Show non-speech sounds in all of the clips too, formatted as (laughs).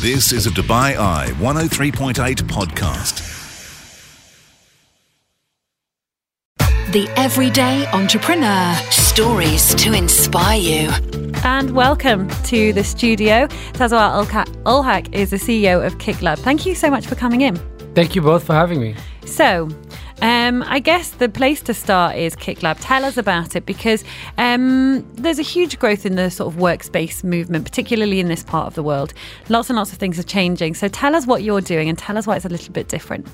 This is a Dubai Eye 103.8 podcast. The Everyday Entrepreneur Stories to inspire you. And welcome to the studio. Tazwa Ulhak is the CEO of Kiklabb. Thank you so much for coming in. Thank you both for having me. So, um, I guess the place to start is Kiklabb. Tell us about it because um, there's a huge growth in the sort of workspace movement, particularly in this part of the world. Lots and lots of things are changing. So tell us what you're doing and tell us why it's a little bit different.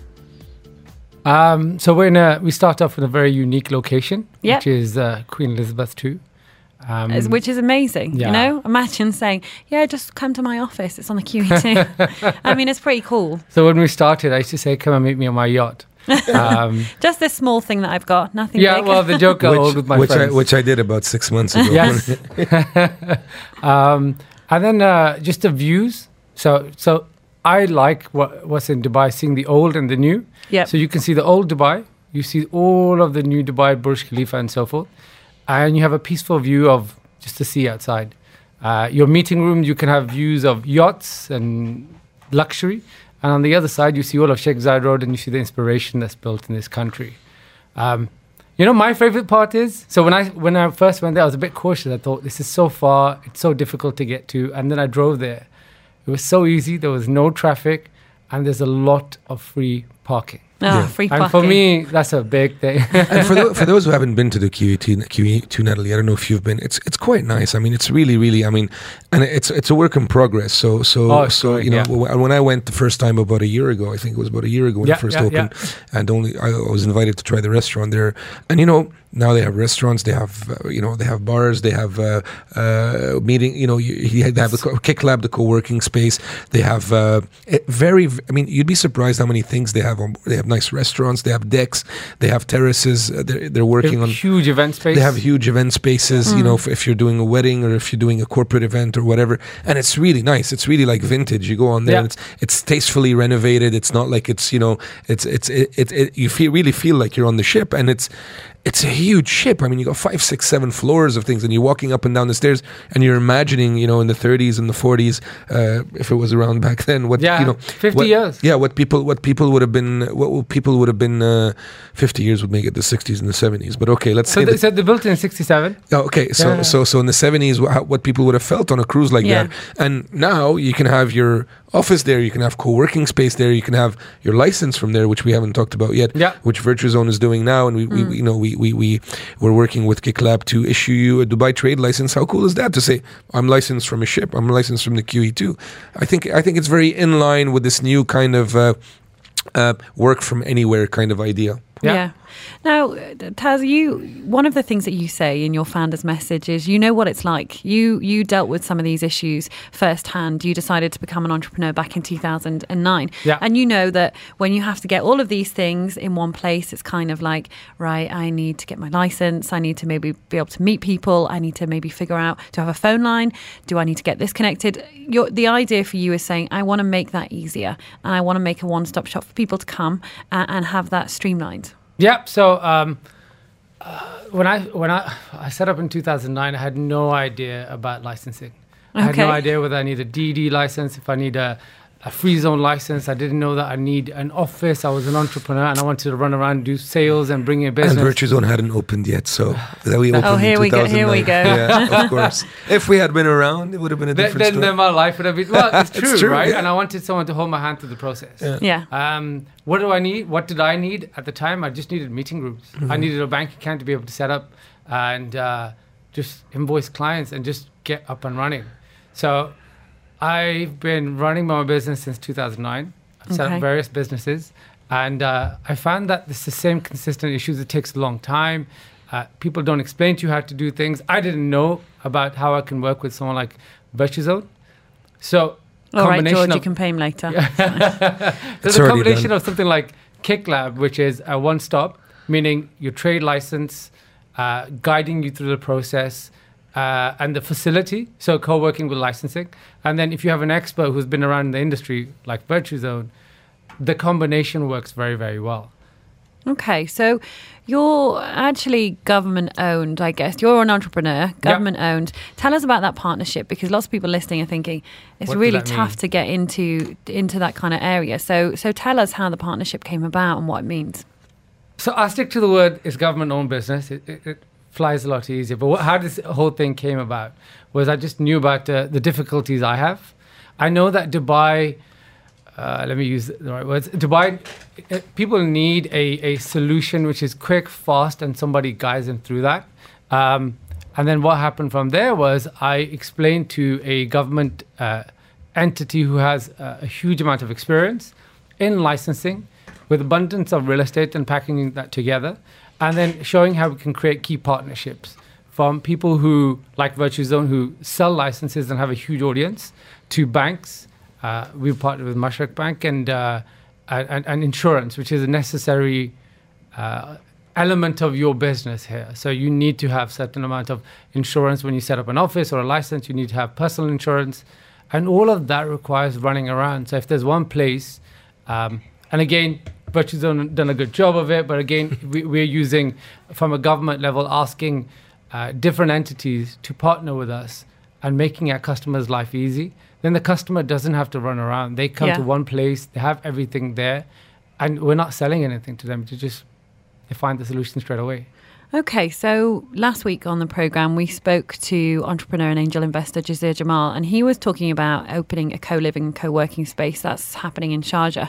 Um, so we're in a we start off in a very unique location, Yep. which is uh, Queen Elizabeth II. Um, Which is amazing, yeah. you know. Imagine saying, "Yeah, just come to my office. It's on the QE2." (laughs) I mean, it's pretty cool. so when we started, I used to say, "Come and meet me on my yacht." (laughs) Um, (laughs) Just this small thing that I've got, nothing yeah, big. well, the joke got old with my which I, friends. which I did about six months ago. yes. (laughs) um, and then uh, just the views. So so I like what what's in Dubai, seeing the old and the new. Yep. So you can see the old Dubai, you see all of the new Dubai, Burj Khalifa, and so forth, and you have a peaceful view of just the sea outside. Uh, your meeting room, you can have views of yachts and luxury, and on the other side, you see all of Sheikh Zayed Road, and you see the inspiration that's built in this country. Um, you know, my favorite part is so when I when I first went there, I was a bit cautious. I thought this is so far, it's so difficult to get to, and then I drove there. It was so easy. There was no traffic, and there's a lot of free parking. Oh, Yeah. free And parking. for me, that's a big thing. (laughs) and for, tho- for those who (laughs) haven't been to the QE2, QE2, Natalie, I don't know if you've been. It's it's quite nice. I mean, it's really, really. I mean, and it's it's a work in progress. So so Oh, so great, you know yeah. when I went the first time about a year ago, I think it was about a year ago when Yeah, it first yeah, opened, and only I was invited to try the restaurant there, and you know. Now they have restaurants. They have, uh, you know, they have bars. They have uh, uh, meeting. You know, you, you have the co- Kiklabb, the co-working space. They have uh, very. I mean, you'd be surprised how many things they have. On, they have nice restaurants. They have decks. They have terraces. Uh, they're they're working on huge event space. they have huge event spaces, you know, if, if you're doing a wedding or if you're doing a corporate event or whatever. And it's really nice. It's really like vintage. You go on there Yeah. and it's it's tastefully renovated. It's not like it's, you know, it's it's it, it, it you feel really feel like you're on the ship and it's it's a huge ship. I mean, you got five, six, seven floors of things, and you're walking up and down the stairs, and you're imagining, you know, in the 30s and the 40s, uh, if it was around back then, what Yeah, you know, 50 what- years. yeah, what people, what people would have been, what people would have been, uh, 50 years would make it the 60s and the 70s. But okay, let's so, say they, the so they built in '67. Oh, okay, so Yeah. so so in the seventies, what what people would have felt on a cruise like Yeah. that, and now you can have your office there, you can have co-working space there, you can have your license from there, which we haven't talked about yet, Yeah. which Virtuzone is doing now, and we, we you know we we we we're working with Kiklabb to issue you a Dubai trade license. How cool is that to say I'm licensed from a ship, I'm licensed from the QE2? I think I think it's very in line with this new kind of uh, uh, work from anywhere kind of idea. Yeah. Yeah. Now, Taz, you one of the things that you say in your founder's message is you know what it's like. You you dealt with some of these issues firsthand. You decided to become an entrepreneur back in 2009. Yeah. And you know that when you have to get all of these things in one place, it's kind of like, right, I need to get my license. I need to maybe be able to meet people. I need to maybe figure out do I have a phone line? Do I need to get this connected? Your, the idea for you is saying, I want to make that easier and I want to make a one stop shop for people to come and, and have that streamlined. Yep. So um, uh, when I when I I set up in 2009, I had no idea about licensing. I had no idea whether I need a DD license, if I need a, a free zone license. I didn't know that I need an office. I was an entrepreneur and I wanted to run around and do sales and bring in business. And Virtuzone hadn't opened yet, so that we opened Oh, here in we go, here we 2009. go. Yeah, of (laughs) course. If we had been around, it would have been a Then, different then, story. then my life would have been well. It's (laughs) It's true, true, right? yeah. And I wanted someone to hold my hand through the process. Yeah. Yeah. Um, what do I need? What did I need at the time? I just needed meeting rooms. Mm-hmm. I needed a bank account to be able to set up and uh, just invoice clients and just get up and running. So I've been running my business since 2009. I've set Okay. up various businesses, and uh, I found that it's the same consistent issues. It takes a long time. Uh, people don't explain to you how to do things. I didn't know about how I can work with someone like Virtuzone. So All right, combination George, you can pay him later. (laughs) there's It's a combination done. of something like Kiklabb, which is a one stop, meaning your trade license, uh, guiding you through the process, uh, and the facility, so co working with licensing. And then if you have an expert who's been around in the industry, like Virtuzone, the combination works very, very well. Okay, so you're actually government owned, I guess. You're an entrepreneur, government owned. Tell us about that partnership because lots of people listening are thinking it's What really tough mean? to get into into that kind of area. So so tell us how the partnership came about and what it means. So I'll stick to the word it's government owned business. It, it, it flies a lot easier. But what, how this whole thing came about was I just knew about uh, the difficulties I have. I know that Dubai, uh, let me use the right words, Dubai, uh, people need a, a solution which is quick, fast, and somebody guides them through that. Um, and then what happened from there was I explained to a government uh, entity who has uh, a huge amount of experience in licensing with abundance of real estate and packing that together and then showing how we can create key partnerships from people who like Virtuzone who sell licenses and have a huge audience to banks uh, we've partnered with Mashreq Bank and, uh, and and insurance which is a necessary uh, element of your business here. So you need to have certain amount of insurance when you set up an office or a license. You need to have personal insurance, and all of that requires running around. So if there's one place, um, and again, Virtue's done, done a good job of it, but again, (laughs) we, we're using from a government level asking uh, different entities to partner with us and making our customers' life easy. Then the customer doesn't have to run around. They come Yeah. to one place. They have everything there, and we're not selling anything to them. To just they find the solution straight away. Okay, so last week on the program, we spoke to entrepreneur and angel investor Jazir Jamal, and he was talking about opening a co living, and co working space that's happening in Sharjah.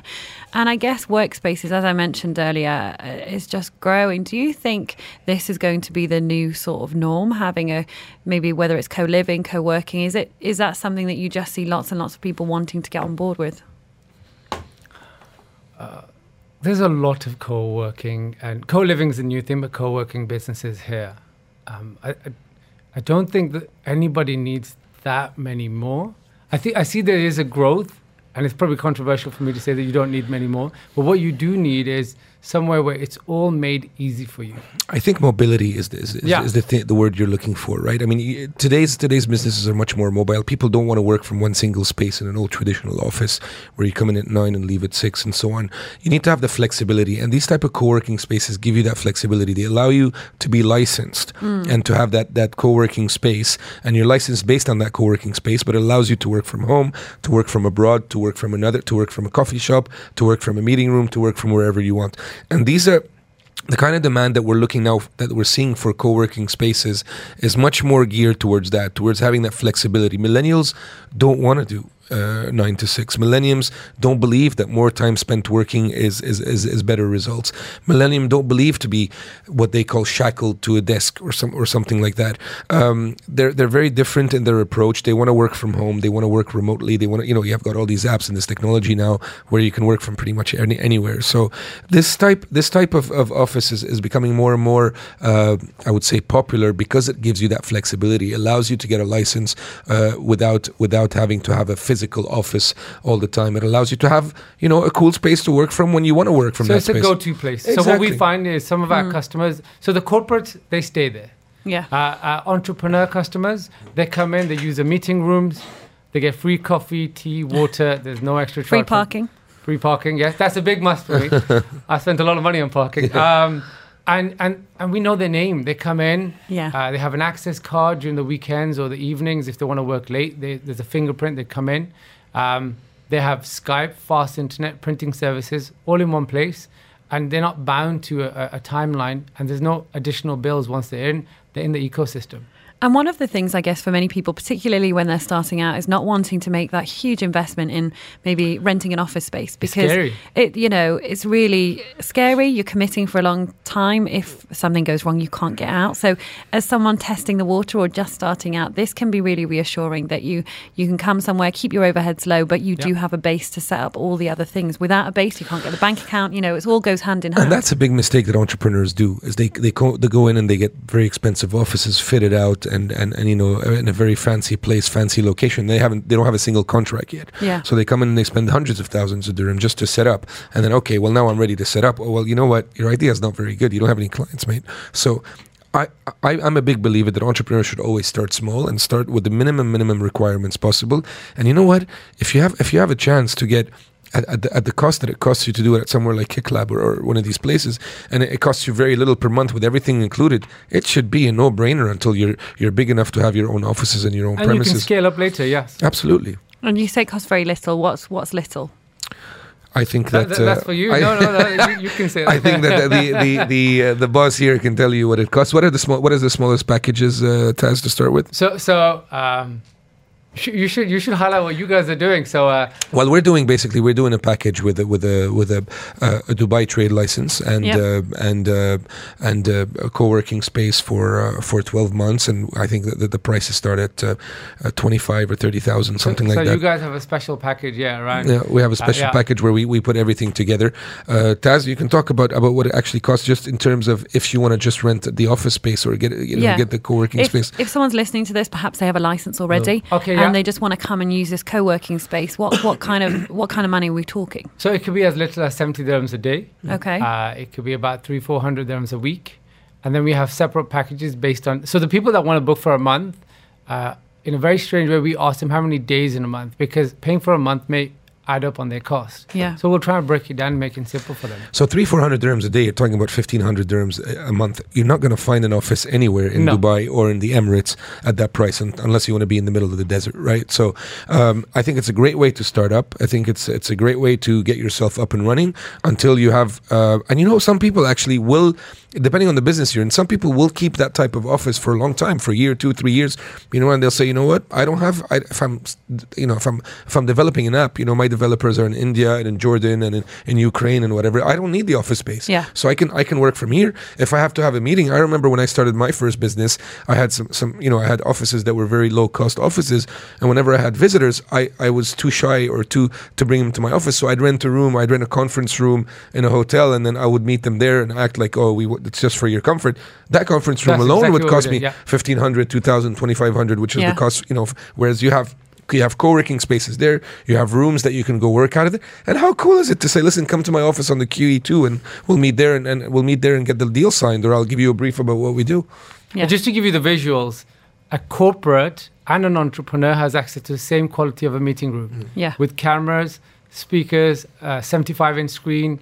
And I guess workspaces, as I mentioned earlier, uh, is just growing. Do you think this is going to be the new sort of norm, having a maybe whether it's co living, co working? Is it is that something that you just see lots and lots of people wanting to get on board with? There's a lot of co-working and co-living is a new thing, but co-working businesses here. Um, I, I, I don't think that anybody needs that many more. I think I see there is a growth, and it's probably controversial for me to say that you don't need many more. But what you do need is somewhere where it's all made easy for you. I think mobility is the, is, is, Yeah. is the th- the word you're looking for, right? I mean, today's today's businesses are much more mobile. People don't want to work from one single space in an old traditional office where you come in at nine and leave at six and so on. You need to have the flexibility, and these type of co-working spaces give you that flexibility. They allow you to be licensed mm. and to have that that co-working space, and you're licensed based on that co-working space, but it allows you to work from home, to work from abroad, to work from another, to work from a coffee shop, to work from a meeting room, to work from wherever you want. And these are the kind of demand that we're looking now that we're seeing for co-working spaces is much more geared towards that towards having that flexibility millennials don't want to do uh, nine to six. Millenniums don't believe that more time spent working is, is, is, is better results. Millennium don't believe to be what they call shackled to a desk or some or something like that. Um, they're they're very different in their approach. They want to work from home. They want to work remotely. They want to you know you have got all these apps and this technology now where you can work from pretty much any, anywhere. So this type this type of, of office is, is becoming more and more uh, I would say popular because it gives you that flexibility. Allows you to get a license uh, without without having to have a physical office all the time. It allows you to have you know a cool space to work from when you want to work from so that it's space. a go-to place. So what we find is some of our customers. So the corporates they stay there. Yeah. Uh, uh, entrepreneur customers, they come in, they use the meeting rooms, they get free coffee, tea, water. There's no extra Free charge for- parking. Free parking, yes, that's a big must for me. (laughs) I spent a lot of money on parking. Um, and, and, and we know their name. They come in, Yeah. uh, they have an access card during the weekends or the evenings if they want to work late. They, there's a fingerprint, they come in. Um, they have Skype, fast internet, printing services, all in one place. And they're not bound to a, a- a timeline, and there's no additional bills once they're in. They're in the ecosystem. And one of the things, I guess, for many people, particularly when they're starting out, is not wanting to make that huge investment in maybe renting an office space because it, you know, it's really scary. You're committing for a long time. If something goes wrong, you can't get out. So, as someone testing the water or just starting out, this can be really reassuring that you you can come somewhere, keep your overheads low, but you do have a base to set up all the other things. Without a base, you can't get the bank account. You know, it all goes hand in hand. And that's a big mistake that entrepreneurs do is they they go, they go in and they get very expensive offices fitted out and, and, and you know uh, in a very fancy place, fancy location. They haven't they don't have a single contract yet. Yeah. So they come in and they spend hundreds of thousands of dirham just to set up, and then okay, well now I'm ready to set up. Oh well, you know what? Your idea is not very good. You don't have any clients, mate. So. I, I, I'm a big believer that entrepreneurs should always start small and start with the minimum minimum requirements possible. And you know what? If you have if you have a chance to get at, at, the, at the cost that it costs you to do it at somewhere like Kiklabb or, or one of these places, and it, it costs you very little per month with everything included, it should be a no-brainer until you're you're big enough to have your own offices and your own And you can premises. scale up later, yes. Absolutely, And you say it costs very little. What's what's little? I think That, that, that- that's uh, for you. I- no, no, no, (laughs) you, you can say that. I think that the the the uh, the boss here can tell you what it costs. What are the small? What is the smallest packages, uh, Taz, to start with? So, so um, sh- you should you should highlight what you guys are doing. So, uh, Well, we're doing basically we're doing a package with a with a with a, uh, a Dubai trade license and Yep. uh, and uh, and uh, a co-working space for uh, for 12 months, and I think that, that the prices start at uh, uh, 25 or 30,000, something so, like so that. you guys have a special package, yeah, right? Yeah, we have a special yeah. package where we, we put everything together. Uh, Taz, you can talk about, about what it actually costs, just in terms of if you want to just rent the office space or get you know, Yeah. get the co-working If, space. if someone's listening to this, perhaps they have a license already, Okay, and they just want to come and use this co-working space. What what (coughs) kind of what kind of money are we talking? So it could be as little as seventy dirhams a day. Okay. Uh, it could be about three, four hundred dirhams a week, and then we have separate packages based on. So the people that want to book for a month, uh, in a very strange way, we ask them how many days in a month because paying for a month may add up on their cost. Yeah. So we'll try and break it down and make it simple for them. So three, four hundred dirhams a day. You're talking about fifteen hundred dirhams a a month. You're not going to find an office anywhere in No. Dubai or in the Emirates at that price, unless you want to be in the middle of the desert, right? So, um, I think it's a great way to start up. I think it's it's a great way to get yourself up and running until you have. Uh, and you know, some people actually will, depending on the business you're in, some people will keep that type of office for a long time, for a year, two, three years. You know, and they'll say, you know what, I don't have. I, if I'm, you know, if I'm if I'm developing an app, you know, my developers are in India and in Jordan and in, in Ukraine and whatever. I don't need the office space. Yeah. So I can I can work from here. If I have to have a meeting, I remember when I started my first business, I had some some you know I had offices that were very low cost offices, and whenever I had visitors, I I was too shy or too to bring them to my office. So I'd rent a room, I'd rent a conference room in a hotel, and then I would meet them there and act like oh we it's just for your comfort. That conference room That's alone exactly would cost me yeah. 1500 2000 2500 which is Yeah. the cost you know f- whereas you have you have co-working spaces there you have rooms that you can go work out of there and how cool is it to say listen come to my office on the qe2 and we'll meet there and, and we'll meet there and get the deal signed or i'll give you a brief about what we do Yeah. Just to give you the visuals, a corporate and an entrepreneur has access to the same quality of a meeting room Yeah. with cameras, speakers, uh, 75 inch screen,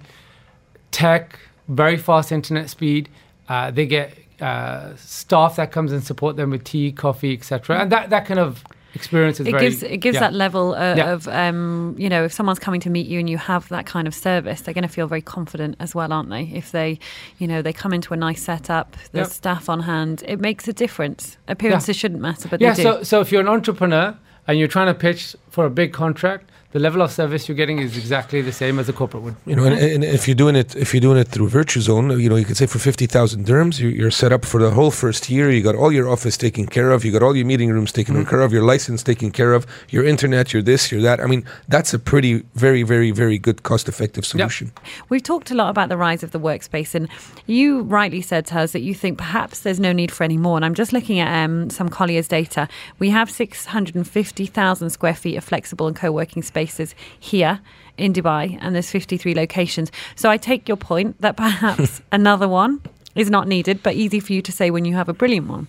tech, very fast internet speed. Uh, they get uh, staff that comes and support them with tea, coffee, etc. And that, that kind of experience is it very, gives it gives yeah. that level uh, Yeah. of um, you know if someone's coming to meet you and you have that kind of service they're going to feel very confident as well aren't they if they you know they come into a nice setup there's Yep. staff on hand it makes a difference appearances shouldn't matter but yeah, they do so so if you're an entrepreneur and you're trying to pitch for a big contract, the level of service you're getting is exactly the same as a corporate would. you know and, and if you're doing it if you're doing it through Virtuzone you know you could say for 50000 dirhams you, you're set up for the whole first year. You got all your office taken care of. You got all your meeting rooms taken care of. Your license taken care of. Your internet your this your that. I mean that's a pretty very very very good cost effective solution. We've talked a lot about the rise of the workspace, and you rightly said to us that you think perhaps there's no need for any more. And I'm just looking at um, some Colliers data. We have 650,000 square feet of flexible and co working spaces here in Dubai, and there's 53 locations. So I take your point that perhaps (laughs) another one is not needed, but easy for you to say when you have a brilliant one.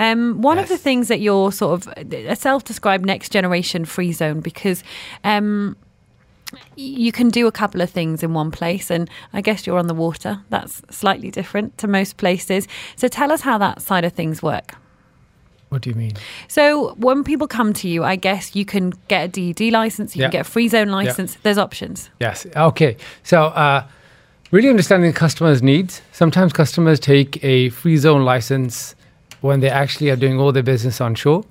Um, one of the things that you're sort of a self described next generation free zone because. Um, you can do a couple of things in one place and i guess you're on the water that's slightly different to most places so tell us how that side of things work What do you mean? so when people come to you i guess you can get a DED license you Yeah. can get a free zone license there's options Yes. Okay. So, uh, really understanding the customer's needs. Sometimes customers take a free zone license when they actually are doing all their business on shore,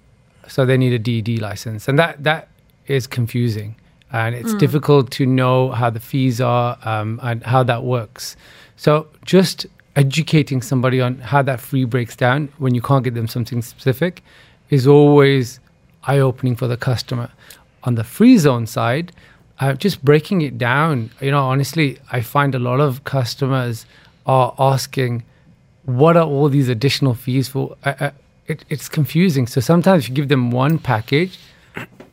so they need a DED license, and that that is confusing, and it's difficult to know how the fees are um, and how that works. So, just educating somebody on how that free breaks down when you can't get them something specific is always eye opening for the customer. On the free zone side, uh, just breaking it down, you know, honestly, I find a lot of customers are asking, what are all these additional fees for? Uh, uh, it, it's confusing. So sometimes you give them one package,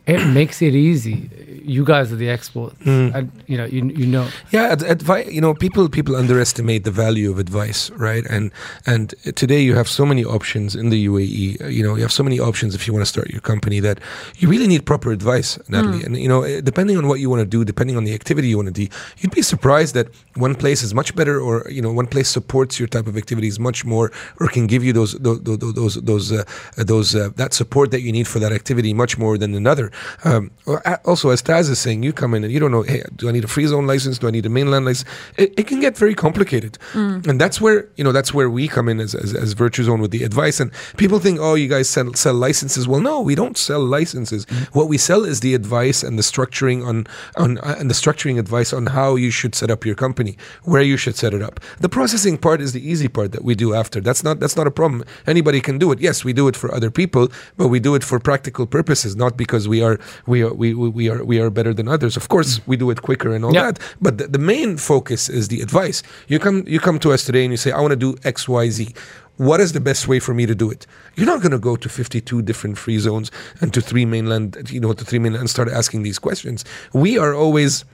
it makes it easy. You guys are the experts, Mm. and you know, you you know. Yeah, ad- advice. You know, people people underestimate the value of advice, right? And and today you have so many options in the UAE. uh, You know, you have so many options if you want to start your company that you really need proper advice, Natalie. And you know, eh, depending on what you want to do, depending on the activity you want to do, you'd be surprised that one place is much better, or you know, one place supports your type of activities much more, or can give you those those those those those, uh, those uh, that support that you need for that activity much more than another. Um, also, as Taz is saying, you come in and you don't know, hey, do I need a free zone license? Do I need a mainland license? It, it can get very complicated, and that's where you know that's where we come in as, as as Virtuzone with the advice. And people think, oh, you guys sell sell licenses. Well, no, we don't sell licenses. What we sell is the advice and the structuring on on uh, and the structuring advice on how you should set up your company, where you should set it up. The processing part is the easy part that we do after. That's not that's not a problem. Anybody can do it. Yes, we do it for other people, but we do it for practical purposes, not because we are we are we, we we are we are better than others. Of course, mm. we do it quicker and all Yeah. that. But the, the main focus is the advice. You come you come to us today and you say, I want to do X Y Z. What is the best way for me to do it? You're not going to go to 52 different free zones and to three mainland, you know, to three mainland and start asking these questions. We are always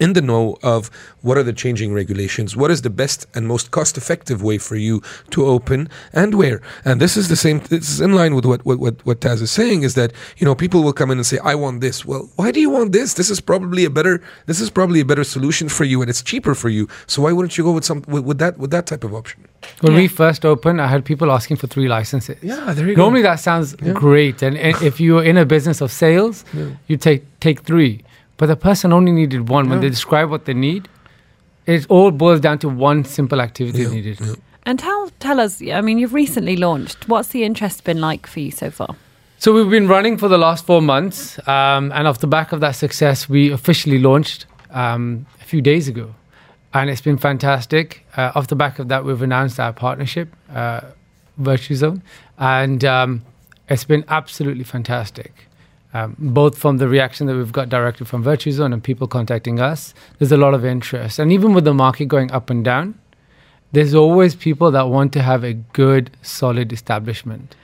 in the know of what are the changing regulations, what is the best and most cost effective way for you to open and where. And this is the same, this is in line with what, what, what, what Taz is saying is that, you know, people will come in and say, I want this. Well, why do you want this? This is probably a better, this is probably a better solution for you and it's cheaper for you. So why wouldn't you go with some, with, with that, with that type of option? When Yeah. we first opened, I had people asking for three licenses. Yeah, there you go. Normally, that sounds great, and, and (laughs) if you're in a business of sales, you take take three. But the person only needed one. When Yeah. they describe what they need, it all boils down to one simple activity Yeah, needed. yeah. And tell tell us. I mean, you've recently launched. What's the interest been like for you so far? So we've been running for the last four months, um, and off the back of that success, we officially launched um, a few days ago, and it's been fantastic. Uh, off the back of that, we've announced our partnership, uh, Virtuzone, and um, it's been absolutely fantastic. Um, both from the reaction that we've got directly from Virtue and people contacting us, there's a lot of interest, and even with the market going up and down, there's always people that want to have a good, solid establishment.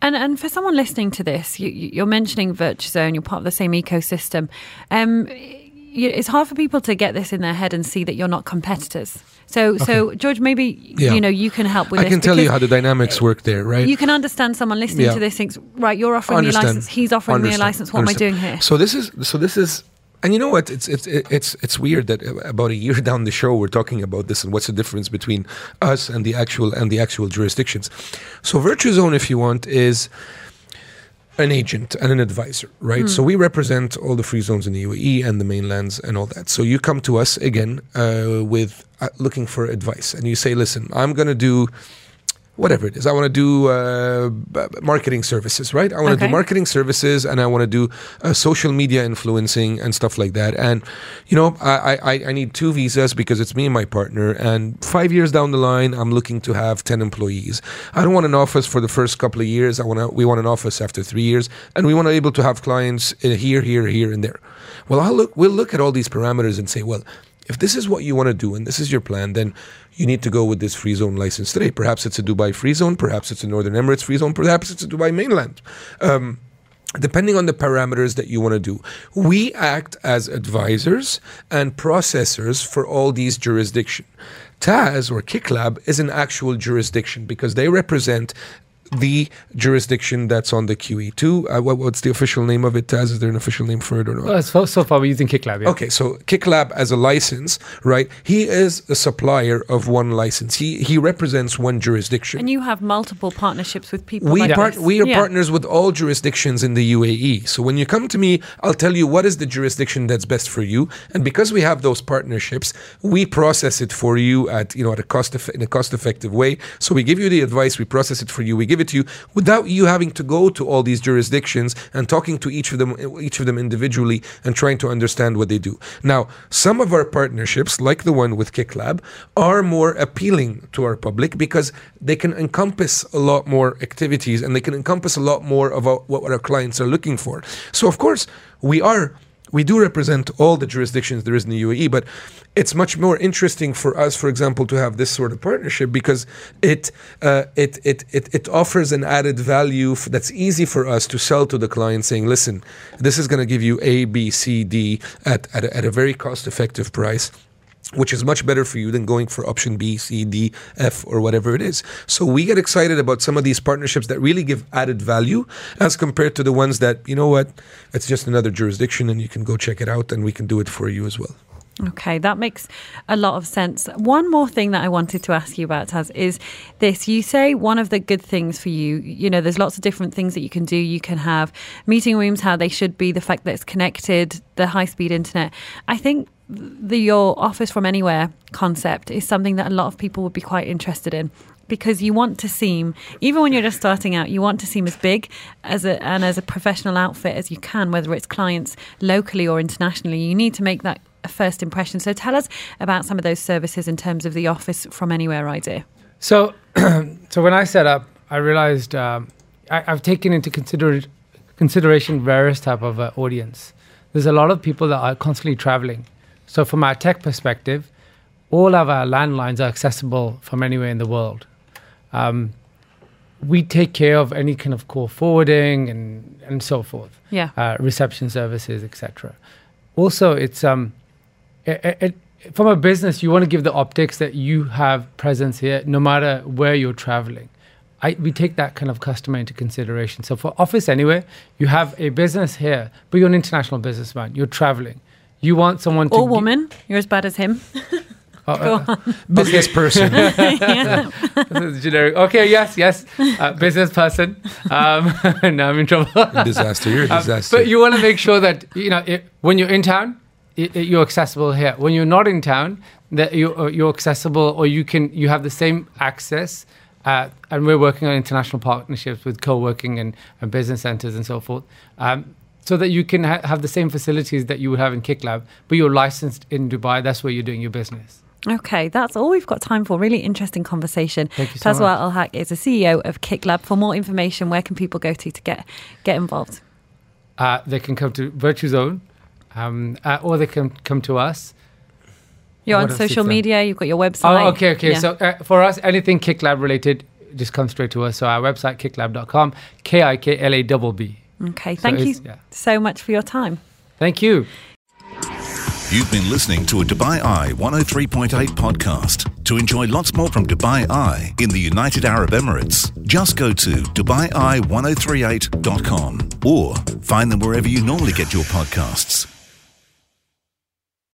And and for someone listening to this, you, you're mentioning Virtue. You're part of the same ecosystem. Um, it's hard for people to get this in their head and see that you're not competitors. So so George, maybe Yeah. you know you can help with I can tell you how the dynamics work there, right? You can understand someone listening Yeah. to this thinks, right, you're offering me a license, he's offering me a license. What am I doing here? So this is so this is and you know what it's it's it's it's weird that uh, about a year (laughs) down the show we're talking about this and what's the difference between us and the actual and the actual jurisdictions. So Virtuzone if you want is an agent and an advisor, right? So we represent all the free zones in the UAE and the mainlands and all that. So you come to us again uh, with uh, looking for advice, and you say, "Listen, I'm going to do whatever it is. I want to do uh, marketing services, right? I want to Okay. do marketing services, and I want to do uh, social media influencing and stuff like that. And you know, I, I I need two visas because it's me and my partner. And five years down the line, I'm looking to have ten employees. I don't want an office for the first couple of years. I want to. We want an office after three years, and we want to be able to have clients uh, here, here, here, and there. Well, I'll look. We'll look at all these parameters and say, well, if this is what you want to do and this is your plan, then you need to go with this free zone license today. Perhaps it's a Dubai free zone, perhaps it's a Northern Emirates free zone, perhaps it's a Dubai mainland. Um, depending on the parameters that you want to do. We act as advisors and processors for all these jurisdictions. Taz or Kiklabb is an actual jurisdiction because they represent the jurisdiction that's on the QE2. Uh, what, what's the official name of it, Taz? Is there an official name for it or not? Uh, so, so far, we're using Kiklabb. Yeah. Okay, so Kiklabb as a license, right? He is a supplier of one license. He he represents one jurisdiction. And you have multiple partnerships with people. we like part, this. we are Yeah. partners with all jurisdictions in the UAE. So when you come to me, I'll tell you what is the jurisdiction that's best for you, and because we have those partnerships, we process it for you at you know at a cost eff- in a cost effective way. So we give you the advice, we process it for you, we give it to you without you having to go to all these jurisdictions and talking to each of them each of them individually and trying to understand what they do. Now, some of our partnerships, like the one with Kiklabb, are more appealing to our public because they can encompass a lot more activities and they can encompass a lot more of what our clients are looking for. So, of course, we are we do represent all the jurisdictions there is in the UAE, but it's much more interesting for us, for example, to have this sort of partnership because it uh, it, it it it offers an added value f- that's easy for us to sell to the client, saying, "Listen, this is going to give you A, B, C, D at at a, at a very cost effective price." Which is much better for you than going for option B, C, D, F, or whatever it is. So we get excited about some of these partnerships that really give added value as compared to the ones that, you know what, it's just another jurisdiction and you can go check it out and we can do it for you as well. Okay, that makes a lot of sense. One more thing that I wanted to ask you about, Taz, is this. You say one of the good things for you, you know, there's lots of different things that you can do. You can have meeting rooms, how they should be, the fact that it's connected, the high speed internet. I think the your office from anywhere concept is something that a lot of people would be quite interested in because you want to seem even when you're just starting out you want to seem as big as a and as a professional outfit as you can whether it's clients locally or internationally you need to make that first impression so tell us about some of those services in terms of the office from anywhere idea So, (clears throat) so when I set up, I realized um, I, I've taken into consider- consideration various type of uh, audience. There's a lot of people that are constantly traveling. So, from our tech perspective, all of our landlines are accessible from anywhere in the world. Um, we take care of any kind of call forwarding and, and so forth yeah uh, reception services, etc. Also, it's um, it, it, from a business, you want to give the optics that you have presence here, no matter where you're traveling. I, we take that kind of customer into consideration. So for Office Anywhere, you have a business here, but you're an international businessman. You're traveling. You want someone to or gi- woman you're as bad as him Oh, (laughs) Go uh, Business person. (laughs) (laughs) yeah. generic. Okay, yes, yes, uh, business person. Um, now I'm in trouble. disaster. You're a Um, disaster. but you want to make sure that you know it, when you're in town, i i- you're accessible here. When you're not in town, that you're, uh, you're accessible, or you can you have the same access. Uh, and we're working on international partnerships with co-working and, and business centers and so forth, um, so that you can ha- have the same facilities that you would have in Kiklabb, but you're licensed in Dubai. That's where you're doing your business. Okay, that's all we've got time for. Really interesting conversation. Thank you so Tazwa much. Al Haq is the CEO of Kiklabb. For more information, where can people go to to get get involved? uh, they can come to Virtuzone, um, uh, or they can come to us. You're What on social media. You've got your website. Oh, okay, okay. Yeah. So uh, for us, anything KickLab related, just come straight to us. So our website, kiklabb.com, K I K L A B B. okay, so thank you yeah. so much for your time. Thank you. You've been listening to a Dubai Eye 103.8 podcast. To enjoy lots more from Dubai Eye in the United Arab Emirates, just go to DubaiEye1038.com or find them wherever you normally get your podcasts.